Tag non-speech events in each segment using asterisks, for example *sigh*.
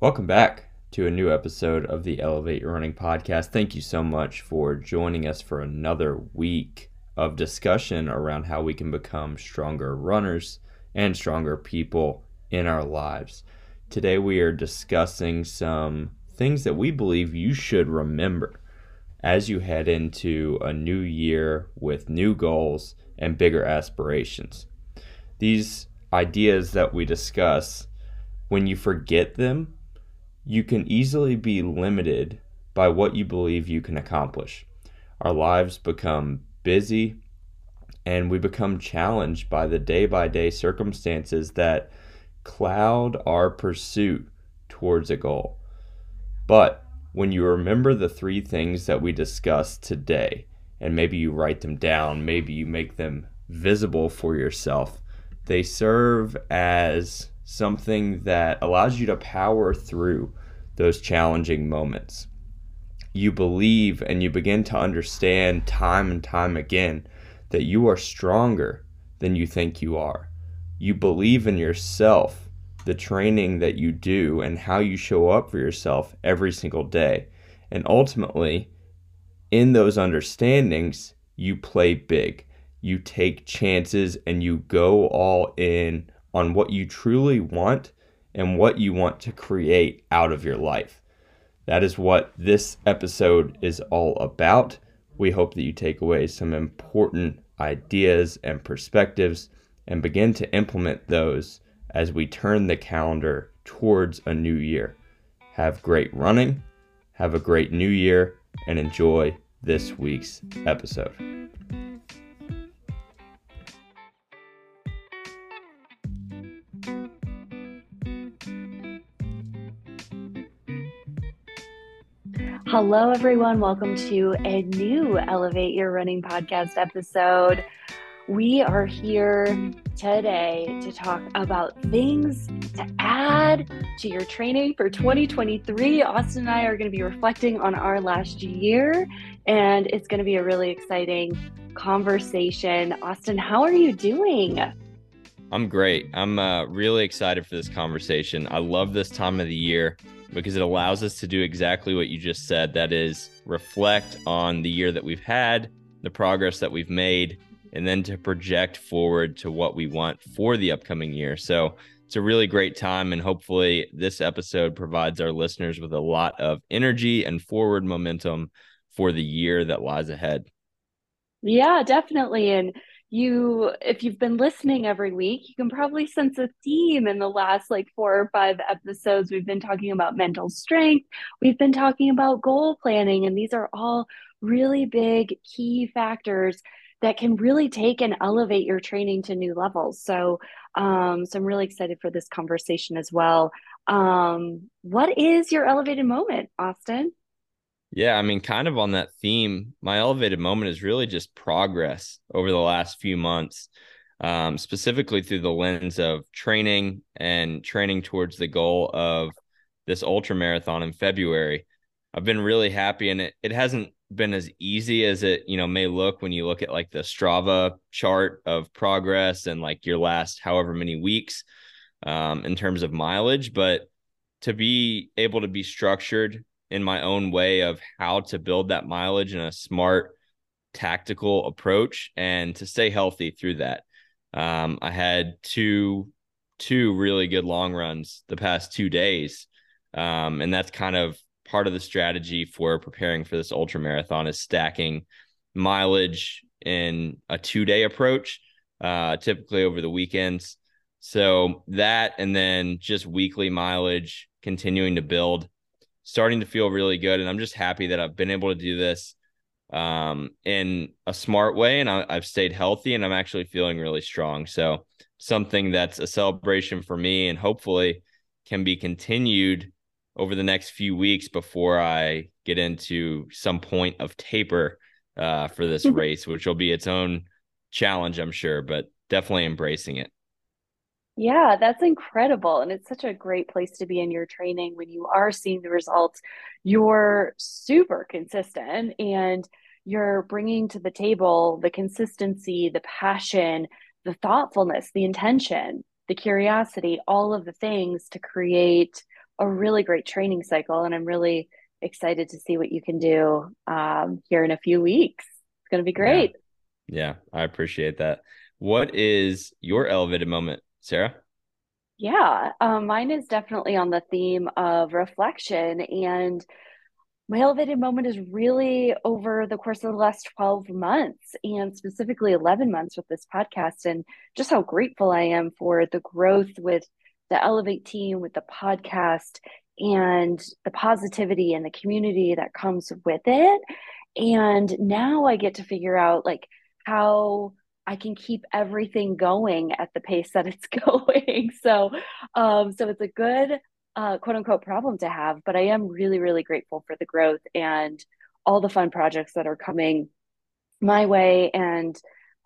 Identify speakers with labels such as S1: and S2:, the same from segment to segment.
S1: Welcome back to a new episode of the Elevate Your Running podcast. Thank you so much for joining us for another week of discussion around how we can become stronger runners and stronger people in our lives. Today, we are discussing some things that we believe you should remember as you head into a new year with new goals and bigger aspirations. These ideas that we discuss, when you forget them, you can easily be limited by what you believe you can accomplish. Our lives become busy and we become challenged by the day by day circumstances that cloud our pursuit towards a goal. But when you remember the three things that we discussed today, and maybe you write them down, maybe you make them visible for yourself, they serve as something that allows you to power through those challenging moments. You believe and you begin to understand time and time again that you are stronger than you think you are. You believe in yourself the training that you do and how you show up for yourself every single day. And ultimately, in those understandings, you play big. You take chances and you go all in on what you truly want and what you want to create out of your life. That is what this episode is all about. We hope that you take away some important ideas and perspectives and begin to implement those as we turn the calendar towards a new year. Have great running, have a great new year, and enjoy this week's episode.
S2: Hello, everyone. Welcome to a new Elevate Your Running podcast episode. We are here today to talk about things to add to your training for 2023. Austin and I are going to be reflecting on our last year, and it's going to be a really exciting conversation. Austin, how are you doing?
S1: I'm great. I'm uh, really excited for this conversation. I love this time of the year because it allows us to do exactly what you just said that is, reflect on the year that we've had, the progress that we've made and then to project forward to what we want for the upcoming year. So it's a really great time. And hopefully, this episode provides our listeners with a lot of energy and forward momentum for the year that lies ahead.
S2: Yeah, definitely. And you, if you've been listening every week, you can probably sense a theme in the last like four or five episodes. We've been talking about mental strength, we've been talking about goal planning, and these are all really big key factors that can really take and elevate your training to new levels. So, um, so I'm really excited for this conversation as well. Um, what is your elevated moment, Austin?
S1: Yeah, I mean, kind of on that theme, my elevated moment is really just progress over the last few months, um, specifically through the lens of training and training towards the goal of this ultra marathon in February. I've been really happy, and it it hasn't been as easy as it you know may look when you look at like the Strava chart of progress and like your last however many weeks um, in terms of mileage, but to be able to be structured in my own way of how to build that mileage in a smart tactical approach and to stay healthy through that. Um, I had two two really good long runs the past two days. Um, and that's kind of part of the strategy for preparing for this ultra marathon is stacking mileage in a two day approach, uh, typically over the weekends. So that and then just weekly mileage continuing to build, starting to feel really good. And I'm just happy that I've been able to do this um, in a smart way and I, I've stayed healthy and I'm actually feeling really strong. So something that's a celebration for me and hopefully can be continued over the next few weeks before I get into some point of taper uh, for this *laughs* race, which will be its own challenge, I'm sure, but definitely embracing it.
S2: Yeah, that's incredible. And it's such a great place to be in your training when you are seeing the results. You're super consistent and you're bringing to the table the consistency, the passion, the thoughtfulness, the intention, the curiosity, all of the things to create a really great training cycle. And I'm really excited to see what you can do um, here in a few weeks. It's going to be great.
S1: Yeah. yeah, I appreciate that. What is your elevated moment, Sara?
S2: Yeah, um, mine is definitely on the theme of reflection. And my elevated moment is really over the course of the last 12 months and specifically 11 months with this podcast, and just how grateful I am for the growth with the Elevate team, with the podcast, and the positivity and the community that comes with it. And now I get to figure out like how I can keep everything going at the pace that it's *laughs* going. so, um, so it's a good uh, quote unquote problem to have, but I am really, really grateful for the growth and all the fun projects that are coming my way and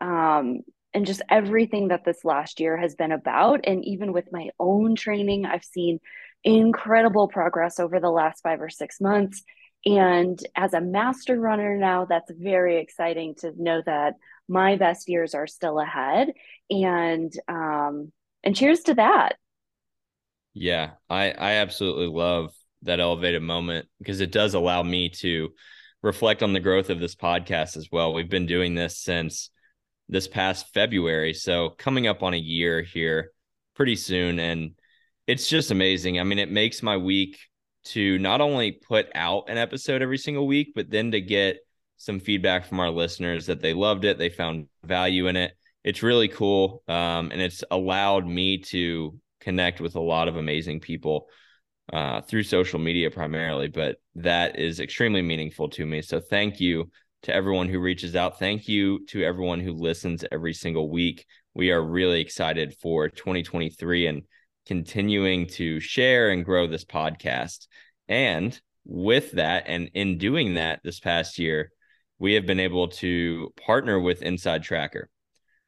S2: um, and just everything that this last year has been about. And even with my own training, I've seen incredible progress over the last five or six months. And as a master runner now, that's very exciting to know that my best years are still ahead. And um, and cheers to that.
S1: Yeah, I I absolutely love that elevated moment because it does allow me to reflect on the growth of this podcast as well. We've been doing this since this past February, so coming up on a year here pretty soon and it's just amazing. I mean, it makes my week to not only put out an episode every single week, but then to get some feedback from our listeners that they loved it, they found value in it. It's really cool. Um, and it's allowed me to connect with a lot of amazing people uh, through social media primarily, but that is extremely meaningful to me. So thank you to everyone who reaches out. Thank you to everyone who listens every single week. We are really excited for 2023 and continuing to share and grow this podcast. And with that, and in doing that this past year, we have been able to partner with Inside Tracker.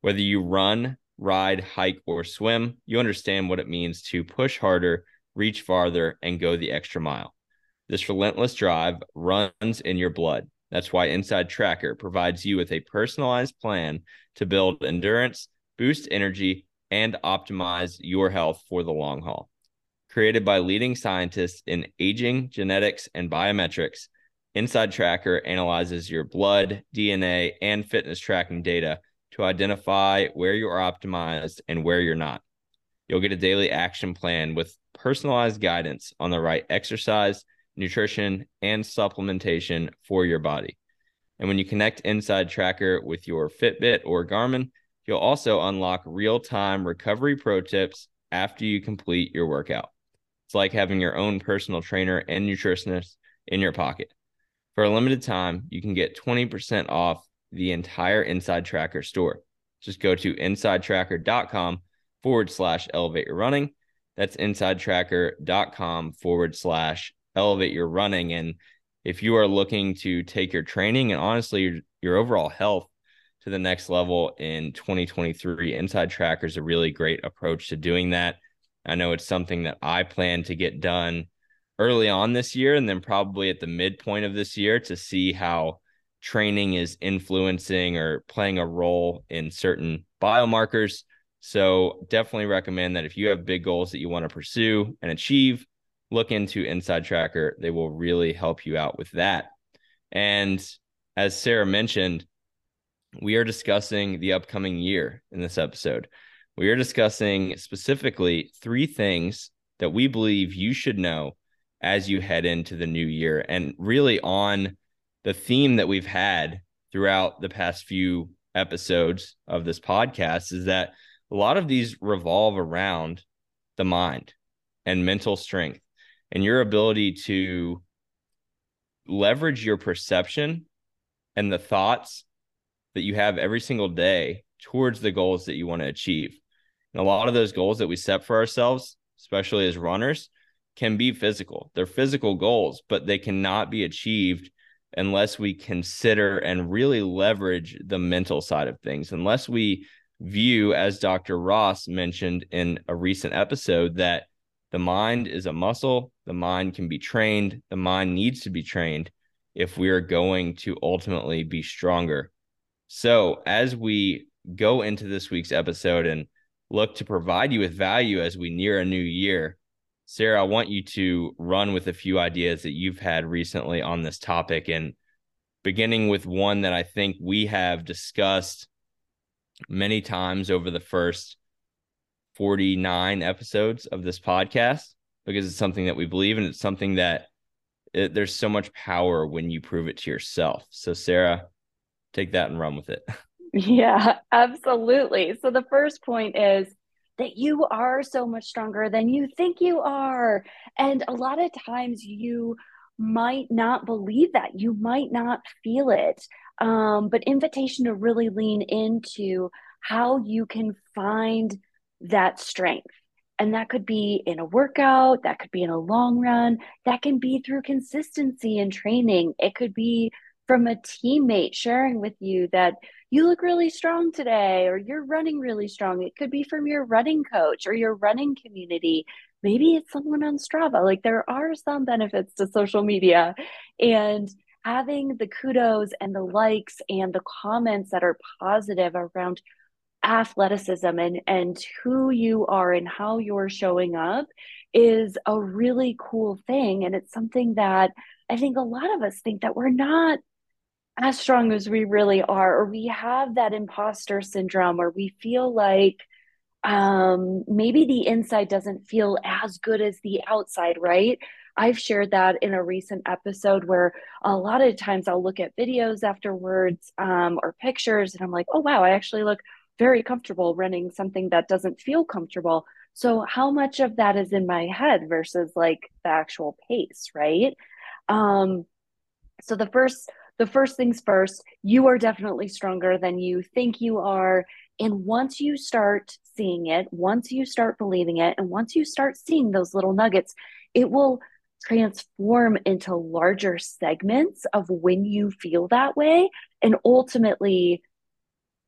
S1: Whether you run, ride, hike, or swim, you understand what it means to push harder, reach farther, and go the extra mile. This relentless drive runs in your blood. That's why Inside Tracker provides you with a personalized plan to build endurance, boost energy, and optimize your health for the long haul. Created by leading scientists in aging, genetics, and biometrics, Inside Tracker analyzes your blood, DNA, and fitness tracking data to identify where you are optimized and where you're not. You'll get a daily action plan with personalized guidance on the right exercise, nutrition, and supplementation for your body. And when you connect Inside Tracker with your Fitbit or Garmin, You'll also unlock real time recovery pro tips after you complete your workout. It's like having your own personal trainer and nutritionist in your pocket. For a limited time, you can get 20% off the entire Inside Tracker store. Just go to insidetracker.com forward slash elevate your running. That's insidetracker.com forward slash elevate your running. And if you are looking to take your training and honestly your, your overall health to the next level in 2023. Inside Tracker is a really great approach to doing that. I know it's something that I plan to get done early on this year and then probably at the midpoint of this year to see how training is influencing or playing a role in certain biomarkers. So, definitely recommend that if you have big goals that you want to pursue and achieve, look into Inside Tracker. They will really help you out with that. And as Sara mentioned, we are discussing the upcoming year in this episode. We are discussing specifically three things that we believe you should know as you head into the new year and really on the theme that we've had throughout the past few episodes of this podcast is that a lot of these revolve around the mind and mental strength and your ability to leverage your perception and the thoughts that you have every single day towards the goals that you want to achieve. And a lot of those goals that we set for ourselves, especially as runners, can be physical. They're physical goals, but they cannot be achieved unless we consider and really leverage the mental side of things, unless we view, as Dr. Ross mentioned in a recent episode, that the mind is a muscle, the mind can be trained, the mind needs to be trained if we are going to ultimately be stronger so, as we go into this week's episode and look to provide you with value as we near a new year, Sara, I want you to run with a few ideas that you've had recently on this topic and beginning with one that I think we have discussed many times over the first 49 episodes of this podcast because it's something that we believe and It's something that it, there's so much power when you prove it to yourself. So, Sara, take that and run with it. *laughs*
S2: Yeah, absolutely. So, the first point is that you are so much stronger than you think you are. And a lot of times you might not believe that, you might not feel it. Um, but invitation to really lean into how you can find that strength. And that could be in a workout, that could be in a long run, that can be through consistency and training. It could be from a teammate sharing with you that you look really strong today or you're running really strong. It could be from your running coach or your running community. Maybe it's someone on Strava. Like there are some benefits to social media and having the kudos and the likes and the comments that are positive around athleticism and and who you are and how you're showing up is a really cool thing and it's something that I think a lot of us think that we're not as strong as we really are, or we have that imposter syndrome, or we feel like um, maybe the inside doesn't feel as good as the outside, right? I've shared that in a recent episode where a lot of times I'll look at videos afterwards um, or pictures and I'm like, oh, wow, I actually look very comfortable running something that doesn't feel comfortable. So, how much of that is in my head versus like the actual pace, right? Um, so, the first the first things first, you are definitely stronger than you think you are. And once you start seeing it, once you start believing it, and once you start seeing those little nuggets, it will transform into larger segments of when you feel that way. And ultimately,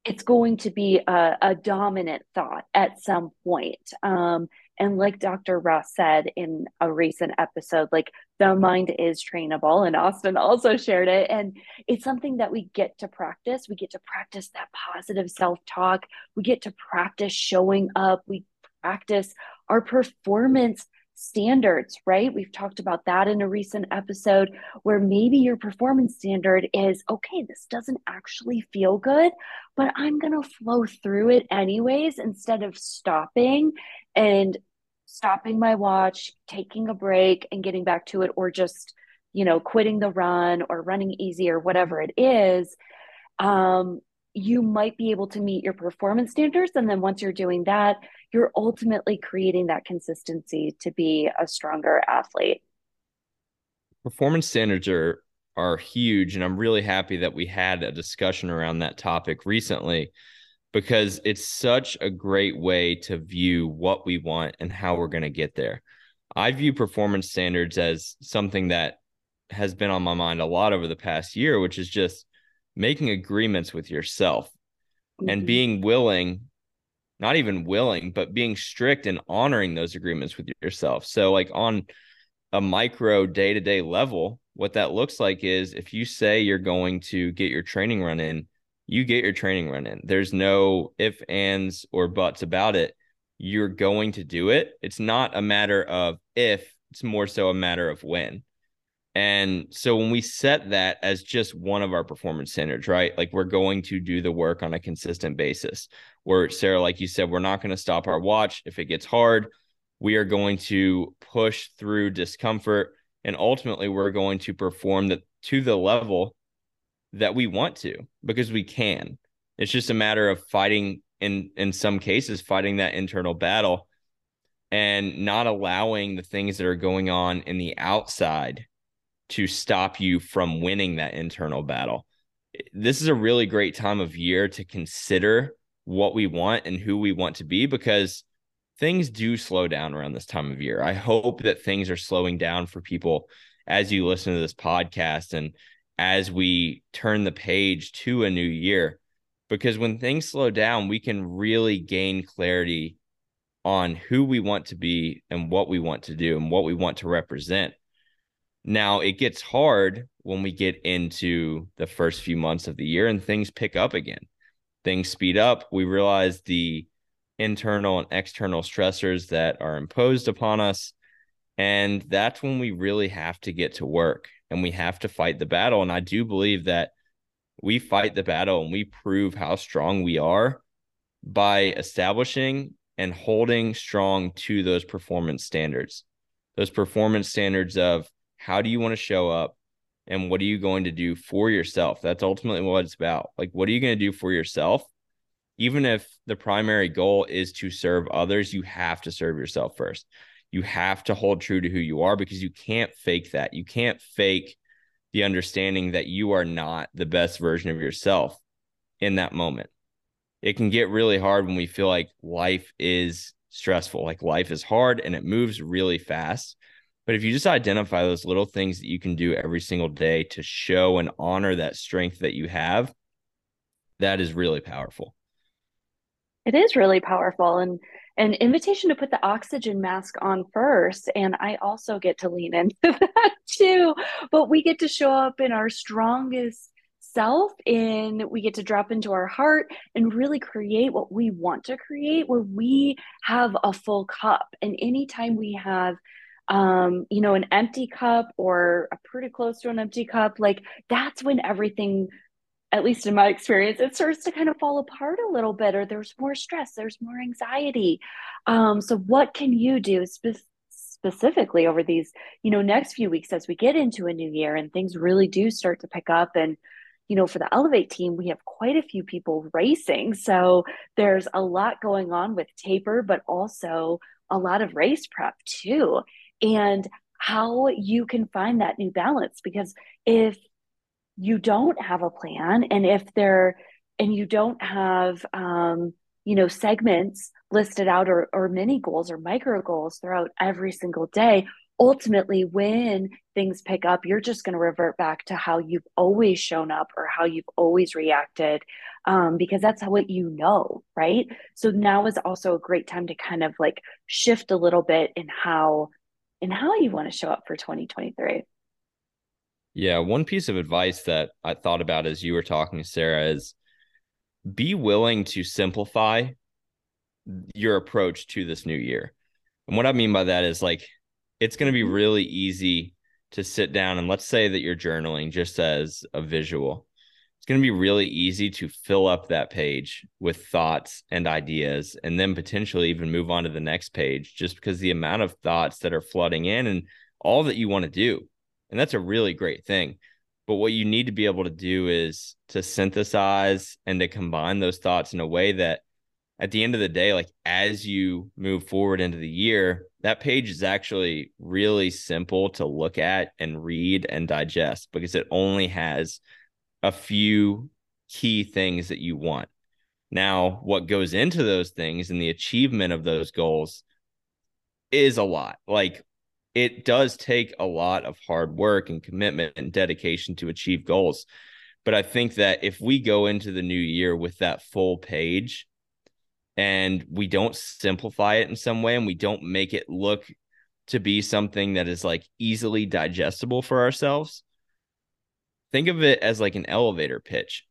S2: it's going to be a, a dominant thought at some point. Um, and like Dr. Ross said in a recent episode, like the mind is trainable. And Austin also shared it. And it's something that we get to practice. We get to practice that positive self talk. We get to practice showing up. We practice our performance standards, right? We've talked about that in a recent episode where maybe your performance standard is okay, this doesn't actually feel good, but I'm going to flow through it anyways instead of stopping and stopping my watch, taking a break and getting back to it, or just, you know, quitting the run or running easy or whatever it is. Um, you might be able to meet your performance standards. And then once you're doing that, you're ultimately creating that consistency to be a stronger athlete.
S1: Performance standards are are huge and I'm really happy that we had a discussion around that topic recently because it's such a great way to view what we want and how we're going to get there. I view performance standards as something that has been on my mind a lot over the past year, which is just making agreements with yourself mm-hmm. and being willing not even willing but being strict and honoring those agreements with yourself so like on a micro day-to-day level what that looks like is if you say you're going to get your training run in you get your training run in there's no if ands or buts about it you're going to do it it's not a matter of if it's more so a matter of when and so when we set that as just one of our performance standards, right? Like we're going to do the work on a consistent basis. Where Sara, like you said, we're not going to stop our watch if it gets hard. We are going to push through discomfort and ultimately we're going to perform that to the level that we want to because we can. It's just a matter of fighting in in some cases fighting that internal battle and not allowing the things that are going on in the outside to stop you from winning that internal battle. This is a really great time of year to consider what we want and who we want to be because things do slow down around this time of year. I hope that things are slowing down for people as you listen to this podcast and as we turn the page to a new year. Because when things slow down, we can really gain clarity on who we want to be and what we want to do and what we want to represent. Now it gets hard when we get into the first few months of the year and things pick up again. Things speed up. We realize the internal and external stressors that are imposed upon us. And that's when we really have to get to work and we have to fight the battle. And I do believe that we fight the battle and we prove how strong we are by establishing and holding strong to those performance standards. Those performance standards of how do you want to show up and what are you going to do for yourself? That's ultimately what it's about. Like, what are you going to do for yourself? Even if the primary goal is to serve others, you have to serve yourself first. You have to hold true to who you are because you can't fake that. You can't fake the understanding that you are not the best version of yourself in that moment. It can get really hard when we feel like life is stressful, like life is hard and it moves really fast. But if you just identify those little things that you can do every single day to show and honor that strength that you have, that is really powerful.
S2: It is really powerful and an invitation to put the oxygen mask on first. And I also get to lean into *laughs* that too. But we get to show up in our strongest self in we get to drop into our heart and really create what we want to create where we have a full cup and anytime we have um you know an empty cup or a pretty close to an empty cup like that's when everything at least in my experience, it starts to kind of fall apart a little bit, or there's more stress, there's more anxiety. Um, so, what can you do spe- specifically over these, you know, next few weeks as we get into a new year and things really do start to pick up? And, you know, for the Elevate team, we have quite a few people racing. So, there's a lot going on with taper, but also a lot of race prep too. And how you can find that new balance because if you don't have a plan. And if they're and you don't have um, you know segments listed out or, or mini goals or micro goals throughout every single day ultimately when things pick up you're just going to revert back to how you've always shown up or how you've always reacted um, because that's what you know right? So now is also a great time to kind of like shift a little bit in how in how you want to show up for 2023
S1: yeah, one piece of advice that I thought about as you were talking, Sara, is be willing to simplify your approach to this new year. And what I mean by that is like it's going to be really easy to sit down and let's say that you're journaling just as a visual. It's going to be really easy to fill up that page with thoughts and ideas and then potentially even move on to the next page just because the amount of thoughts that are flooding in and all that you want to do and that's a really great thing. But what you need to be able to do is to synthesize and to combine those thoughts in a way that at the end of the day, like as you move forward into the year, that page is actually really simple to look at and read and digest because it only has a few key things that you want. Now, what goes into those things and the achievement of those goals is a lot. Like it does take a lot of hard work and commitment and dedication to achieve goals. But I think that if we go into the new year with that full page and we don't simplify it in some way and we don't make it look to be something that is like easily digestible for ourselves, think of it as like an elevator pitch.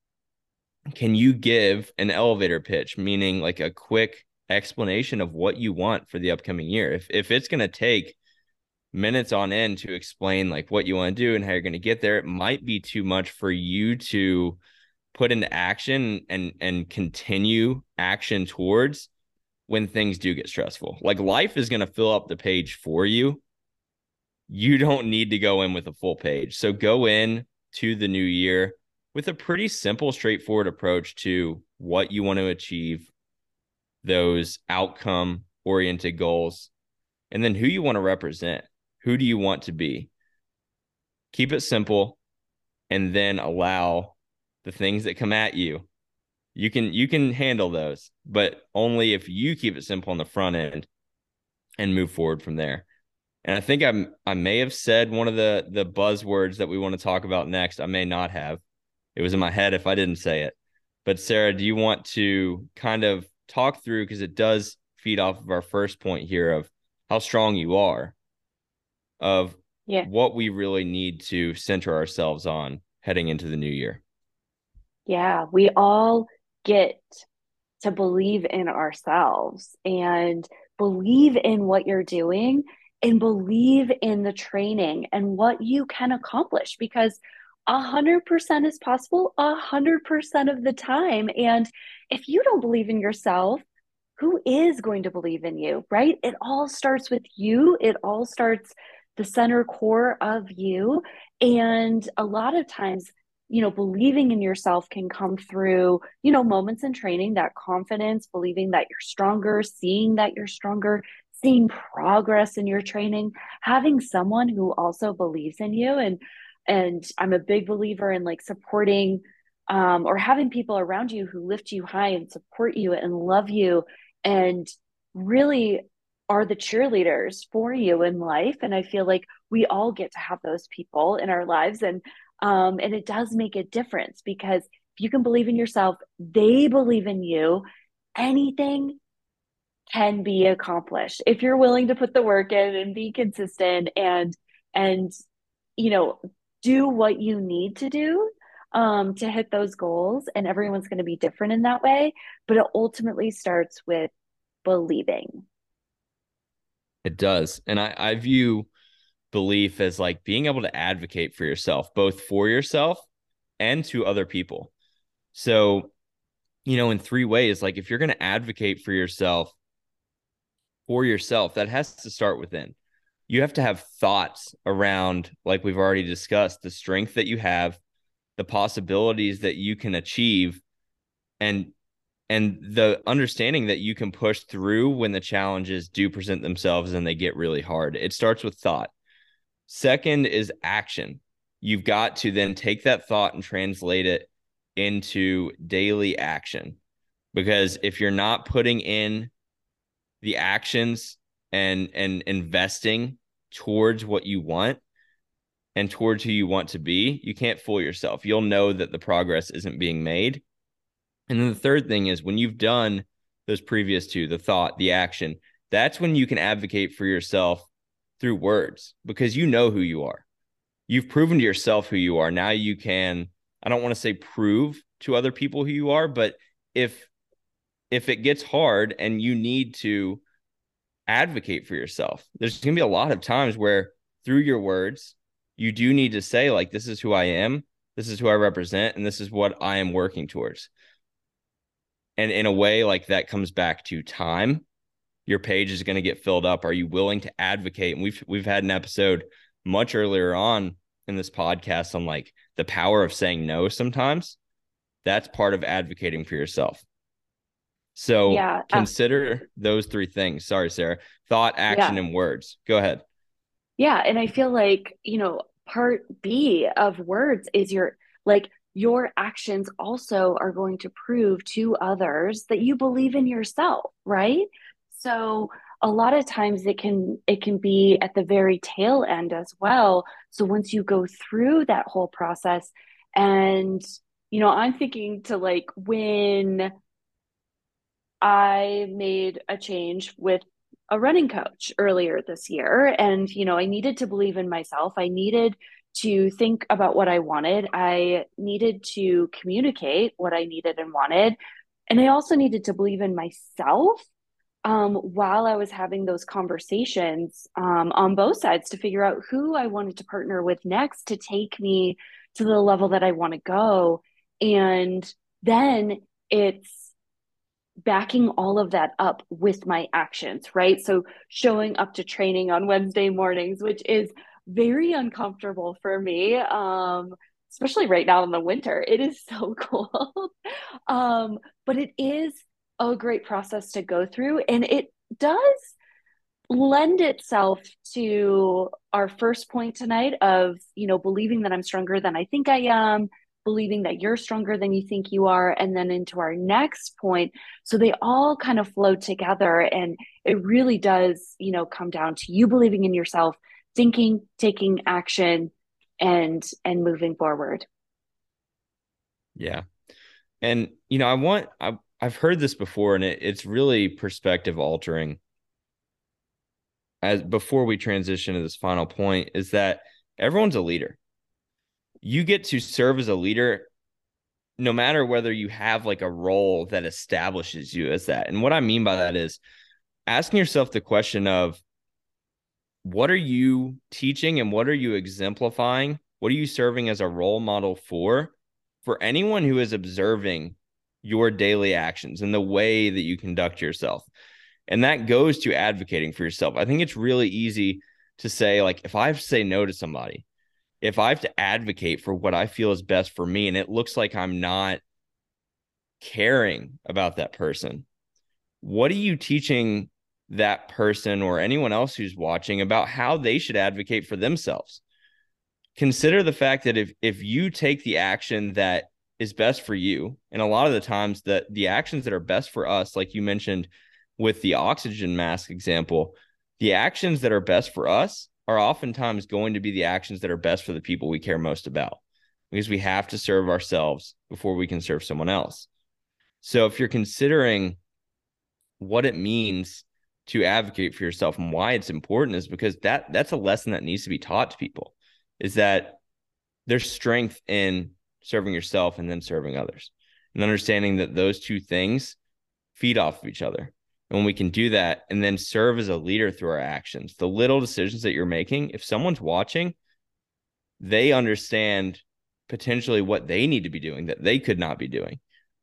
S1: Can you give an elevator pitch, meaning like a quick explanation of what you want for the upcoming year? If if it's going to take minutes on end to explain like what you want to do and how you're going to get there. It might be too much for you to put into action and and continue action towards when things do get stressful. Like life is going to fill up the page for you. You don't need to go in with a full page. So go in to the new year with a pretty simple straightforward approach to what you want to achieve those outcome oriented goals and then who you want to represent who do you want to be? Keep it simple and then allow the things that come at you. You can you can handle those, but only if you keep it simple on the front end and move forward from there. And I think I'm I may have said one of the the buzzwords that we want to talk about next. I may not have. It was in my head if I didn't say it. But Sara, do you want to kind of talk through because it does feed off of our first point here of how strong you are of yeah. what we really need to center ourselves on heading into the new year.
S2: Yeah, we all get to believe in ourselves and believe in what you're doing and believe in the training and what you can accomplish because a hundred percent is possible a hundred percent of the time. And if you don't believe in yourself, who is going to believe in you, right? It all starts with you. It all starts the center core of you. And a lot of times, you know, believing in yourself can come through, you know, moments in training, that confidence, believing that you're stronger, seeing that you're stronger, seeing progress in your training, having someone who also believes in you. And and I'm a big believer in like supporting um, or having people around you who lift you high and support you and love you and really are the cheerleaders for you in life. And i feel like we all get to have those people in our lives. And um, and it does make a difference because if you can believe in yourself they believe in you anything can be accomplished. If you're willing to put the work in and be consistent and and you know do what you need to do um, to hit those goals and everyone's going to be different in that way but it ultimately starts with believing
S1: it does. And i i view belief as like being able to advocate for yourself both for yourself and to other people. So you know in three ways like if you're going to advocate for yourself for yourself that has to start within. You have to have thoughts around like we've already discussed the strength that you have the possibilities that you can achieve and and the understanding that you can push through when the challenges do present themselves and they get really hard it starts with thought second is action you've got to then take that thought and translate it into daily action because if you're not putting in the actions and and investing towards what you want and towards who you want to be, you can't fool yourself. You'll know that the progress isn't being made. And then the third thing is when you've done those previous two, the thought, the action, that's when you can advocate for yourself through words because you know who you are. You've proven to yourself who you are. Now you can, I don't want to say prove to other people who you are, but if if it gets hard and you need to advocate for yourself. There's going to be a lot of times where through your words, you do need to say, like, this is who I am, this is who I represent, and this is what I am working towards. And in a way, like that comes back to time. Your page is going to get filled up. Are you willing to advocate? And we've we've had an episode much earlier on in this podcast on like the power of saying no sometimes. That's part of advocating for yourself. So yeah, uh, consider uh, those three things. Sorry, Sara. Thought, action, yeah. and words. Go ahead.
S2: Yeah. And I feel like, you know, part B of words is your like your actions also are going to prove to others that you believe in yourself, right? So a lot of times it can it can be at the very tail end as well. So once you go through that whole process and you know, I'm thinking to like when I made a change with a running coach earlier this year. And, you know, I needed to believe in myself. I needed to think about what I wanted. I needed to communicate what I needed and wanted. And I also needed to believe in myself um, while I was having those conversations um, on both sides to figure out who I wanted to partner with next to take me to the level that I want to go. And then it's backing all of that up with my actions, right? So showing up to training on Wednesday mornings, which is very uncomfortable for me. Um, especially right now in the winter. It is so *laughs* cold. um, but it is a great process to go through and it does lend itself to our first point tonight of, you know, believing that I'm stronger than I think I am, believing that you're stronger than you think you are, and then into our next point. So they all kind of flow together. And it really does, you know, come down to you believing in yourself, thinking, taking action, and and moving forward.
S1: Yeah. And you know, I want I I've heard this before and it, it's really perspective altering. As before we transition to this final point, is that everyone's a leader you get to serve as a leader no matter whether you have like a role that establishes you as that. And what I mean by that is asking yourself the question of what are you teaching and what are you exemplifying? What are you serving as a role model for? For anyone who is observing your daily actions and the way that you conduct yourself. And that goes to advocating for yourself. I think it's really easy to say, like, if I have to say no to somebody, if I have to advocate for what I feel is best for me, and it looks like I'm not caring about that person, what are you teaching that person or anyone else who's watching about how they should advocate for themselves? Consider the fact that if if you take the action that is best for you, and a lot of the times that the actions that are best for us, like you mentioned with the oxygen mask example, the actions that are best for us are oftentimes going to be the actions that are best for the people we care most about because we have to serve ourselves before we can serve someone else. So if you're considering what it means to advocate for yourself and why it's important is because that that's a lesson that needs to be taught to people is that there's strength in serving yourself and then serving others and understanding that those two things feed off of each other. And when we can do that and then serve as a leader through our actions, the little decisions that you're making, if someone's watching, they understand potentially what they need to be doing that they could not be doing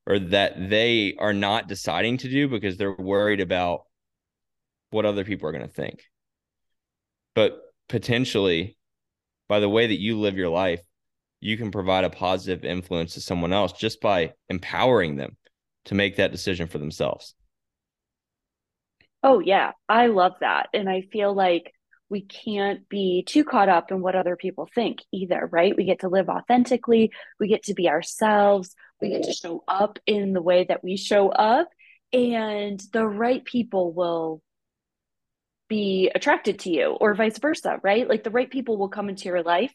S1: or that they are not deciding to do because they're worried about what other people are going to think. But potentially, by the way that you live your life, you can provide a positive influence to someone else just by empowering them to make that decision for themselves.
S2: Oh, yeah. I love that. And I feel like we can't be too caught up in what other people think either, right? We get to live authentically, we get to be ourselves, we get to show up in the way that we show up, and the right people will be attracted to you, or vice versa, right? Like the right people will come into your life,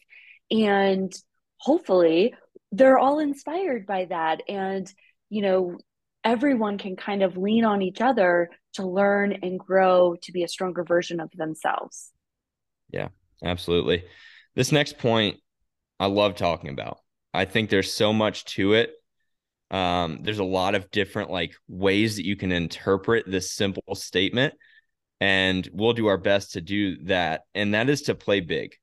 S2: and hopefully they're all inspired by that. And, you know, everyone can kind of lean on each other to learn and grow to be a stronger version of themselves.
S1: Yeah, absolutely. This next point I love talking about. I think there's so much to it. Um, there's a lot of different like ways that you can interpret this simple statement, and we'll do our best to do that. And that is to play big.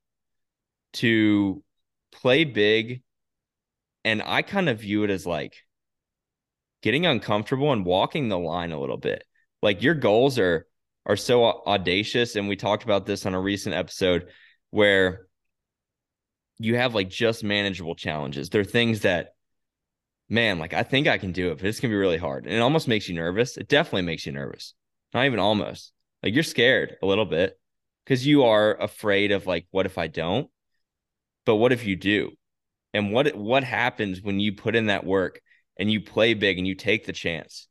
S1: To play big, and I kind of view it as like getting uncomfortable and walking the line a little bit. Like your goals are are so audacious and we talked about this on a recent episode where you have like just manageable challenges. They're things that man, like I think I can do it, but it's going to be really hard. And it almost makes you nervous. It definitely makes you nervous. Not even almost. Like you're scared a little bit because you are afraid of like what if I don't? But what if you do? And what what happens when you put in that work and you play big and you take the chance,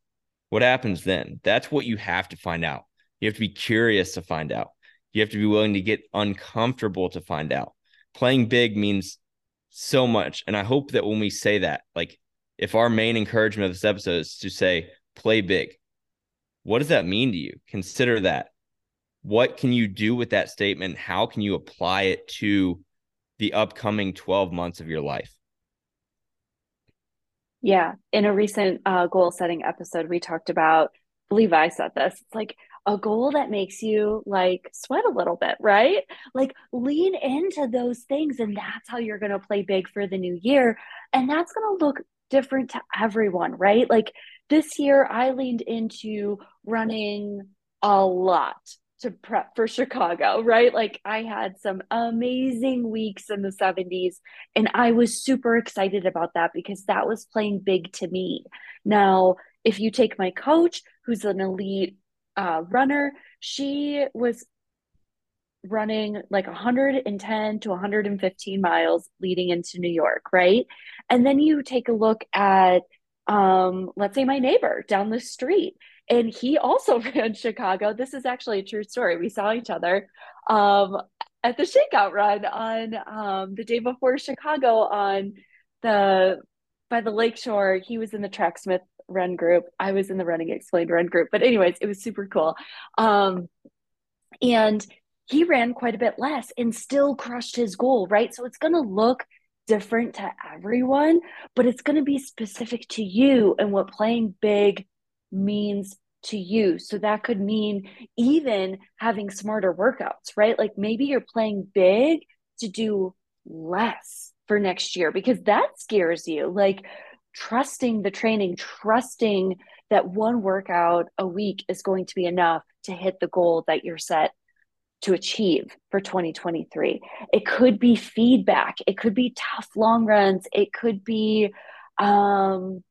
S1: what happens then? That's what you have to find out. You have to be curious to find out. You have to be willing to get uncomfortable to find out. Playing big means so much. And I hope that when we say that, like if our main encouragement of this episode is to say, play big, what does that mean to you? Consider that. What can you do with that statement? How can you apply it to the upcoming 12 months of your life?
S2: Yeah. In a recent uh, goal setting episode, we talked about, I believe I said this, it's like a goal that makes you like sweat a little bit, right? Like lean into those things. And that's how you're going to play big for the new year. And that's going to look different to everyone, right? Like this year, I leaned into running a lot to prep for Chicago, right? Like I had some amazing weeks in the 70s and I was super excited about that because that was playing big to me. Now, if you take my coach, who's an elite uh, runner, she was running like 110 to 115 miles leading into New York, right? And then you take a look at um let's say my neighbor down the street and he also *laughs* ran Chicago. This is actually a true story. We saw each other um, at the shakeout run on um, the day before Chicago on the by the lakeshore. He was in the Tracksmith run group. I was in the Running Explained run group. But anyways, it was super cool. Um, and he ran quite a bit less and still crushed his goal, right? So it's going to look different to everyone, but it's going to be specific to you and what playing big means to you. So that could mean even having smarter workouts, right? Like maybe you're playing big to do less for next year because that scares you. Like trusting the training, trusting that one workout a week is going to be enough to hit the goal that you're set to achieve for 2023. It could be feedback, it could be tough long runs, it could be um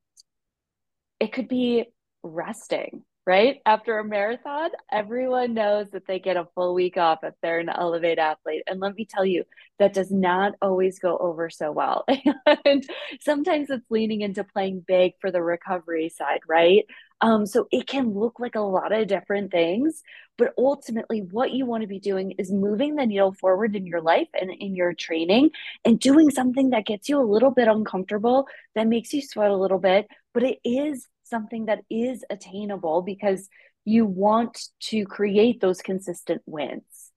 S2: it could be resting right? After a marathon, everyone knows that they get a full week off if they're an Elevate athlete. And let me tell you, that does not always go over so well. *laughs* and sometimes it's leaning into playing big for the recovery side, right? Um, so it can look like a lot of different things, but ultimately, what you want to be doing is moving the needle forward in your life and in your training and doing something that gets you a little bit uncomfortable, that makes you sweat a little bit, but it is something that is attainable because you want to create those consistent wins.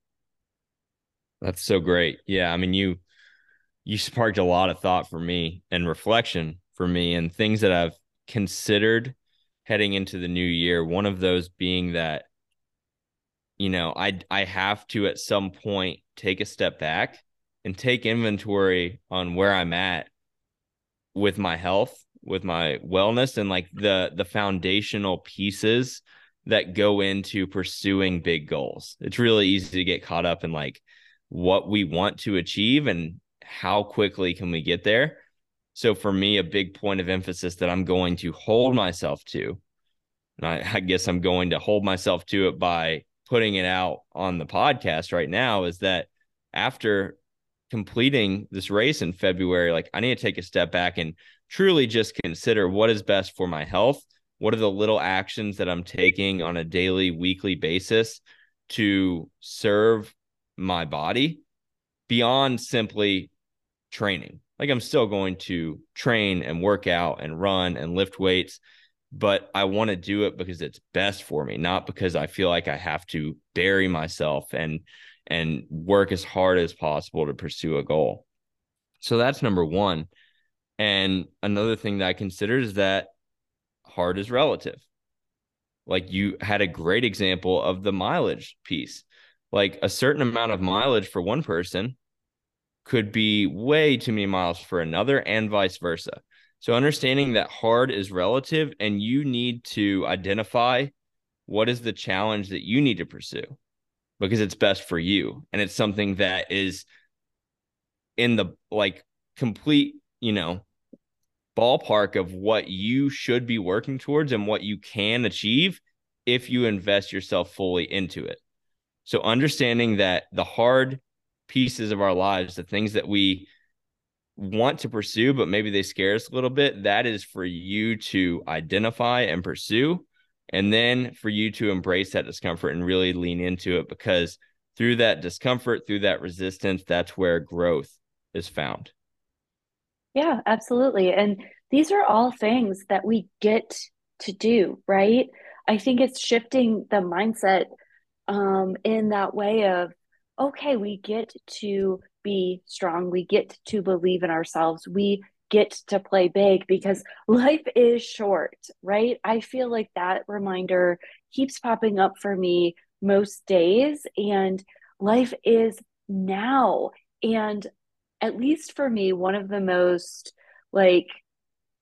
S1: That's so great. Yeah, I mean you you sparked a lot of thought for me and reflection for me and things that I've considered heading into the new year. One of those being that you know, I I have to at some point take a step back and take inventory on where I'm at with my health with my wellness and like the the foundational pieces that go into pursuing big goals. It's really easy to get caught up in like what we want to achieve and how quickly can we get there. So for me, a big point of emphasis that I'm going to hold myself to, and I, I guess I'm going to hold myself to it by putting it out on the podcast right now, is that after completing this race in February, like I need to take a step back and truly just consider what is best for my health. What are the little actions that I'm taking on a daily, weekly basis to serve my body beyond simply training? Like I'm still going to train and work out and run and lift weights, but I want to do it because it's best for me, not because I feel like I have to bury myself and and work as hard as possible to pursue a goal. So that's number 1. And another thing that I consider is that hard is relative. Like you had a great example of the mileage piece. Like a certain amount of mileage for one person could be way too many miles for another, and vice versa. So, understanding that hard is relative and you need to identify what is the challenge that you need to pursue because it's best for you. And it's something that is in the like complete, you know, ballpark of what you should be working towards and what you can achieve if you invest yourself fully into it. So understanding that the hard pieces of our lives, the things that we want to pursue, but maybe they scare us a little bit, that is for you to identify and pursue. And then for you to embrace that discomfort and really lean into it because through that discomfort, through that resistance, that's where growth is found.
S2: Yeah, absolutely. And these are all things that we get to do, right? I think it's shifting the mindset um, in that way of, okay, we get to be strong. We get to believe in ourselves. We get to play big because *laughs* life is short, right? I feel like that reminder keeps popping up for me most days. And life is now. And at least for me, one of the most like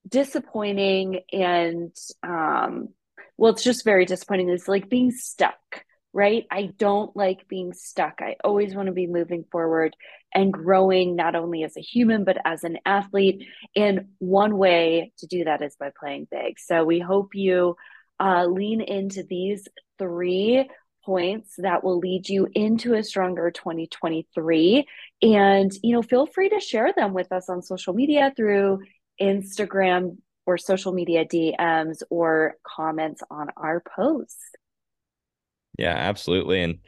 S2: disappointing and um well it's just very disappointing is like being stuck right? I don't like being stuck. I always want to be moving forward and growing not only as a human but as an athlete. And one way to do that is by playing big. So we hope you uh, lean into these three points that will lead you into a stronger 2023 and you know feel free to share them with us on social media through instagram or social media dms or comments on our posts.
S1: Yeah absolutely. And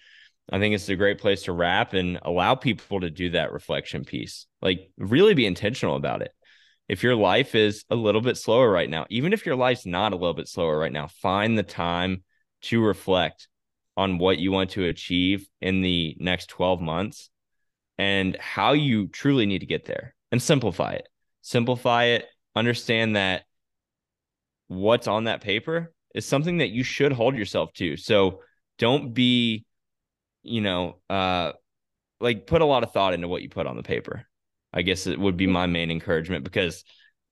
S1: i think it's a great place to wrap and allow people to do that reflection piece. Like really be intentional about it. If your life is a little bit slower right now even if your life's not a little bit slower right now find the time to reflect on what you want to achieve in the next 12 months and how you truly need to get there and simplify it. Simplify it, understand that what's on that paper is something that you should hold yourself to. So don't be, you know, uh, like put a lot of thought into what you put on the paper. I guess it would be my main encouragement because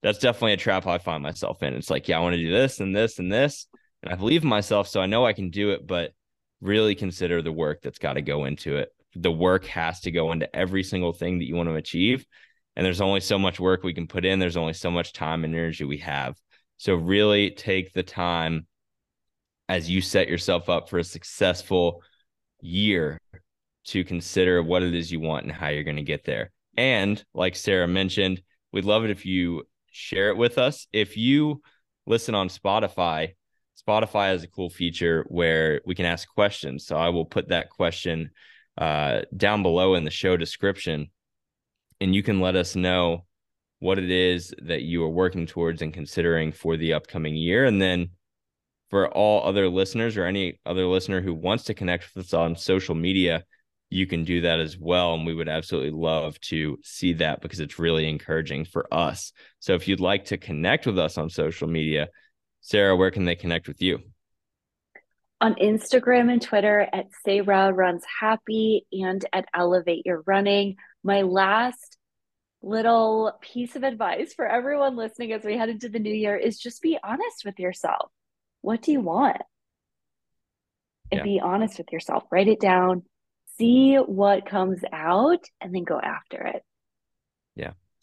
S1: that's definitely a trap I find myself in. It's like, yeah, I want to do this and this and this. And I believe in myself, so I know I can do it, but really consider the work that's got to go into it. The work has to go into every single thing that you want to achieve. And there's only so much work we can put in, there's only so much time and energy we have. So, really take the time as you set yourself up for a successful year to consider what it is you want and how you're going to get there. And like Sara mentioned, we'd love it if you share it with us. If you listen on Spotify, Spotify has a cool feature where we can ask questions. So I will put that question uh, down below in the show description, and you can let us know what it is that you are working towards and considering for the upcoming year. And then for all other listeners or any other listener who wants to connect with us on social media, you can do that as well. And we would absolutely love to see that because it's really encouraging for us. So if you'd like to connect with us on social media, Sara, where can they connect with you?
S2: On Instagram and Twitter at Sara Runs Happy and at Elevate Your Running. My last little piece of advice for everyone listening as we head into the new year is just be honest with yourself. What do you want? And yeah. be honest with yourself. Write it down see what comes out and then go after it.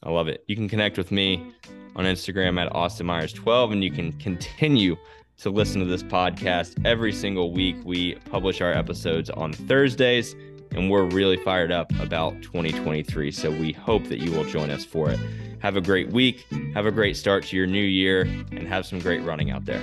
S1: I love it. You can connect with me on Instagram at Austin Myers 12 and you can continue to listen to this podcast every single week. We publish our episodes on Thursdays and we're really fired up about 2023. So we hope that you will join us for it. Have a great week. Have a great start to your new year and have some great running out there.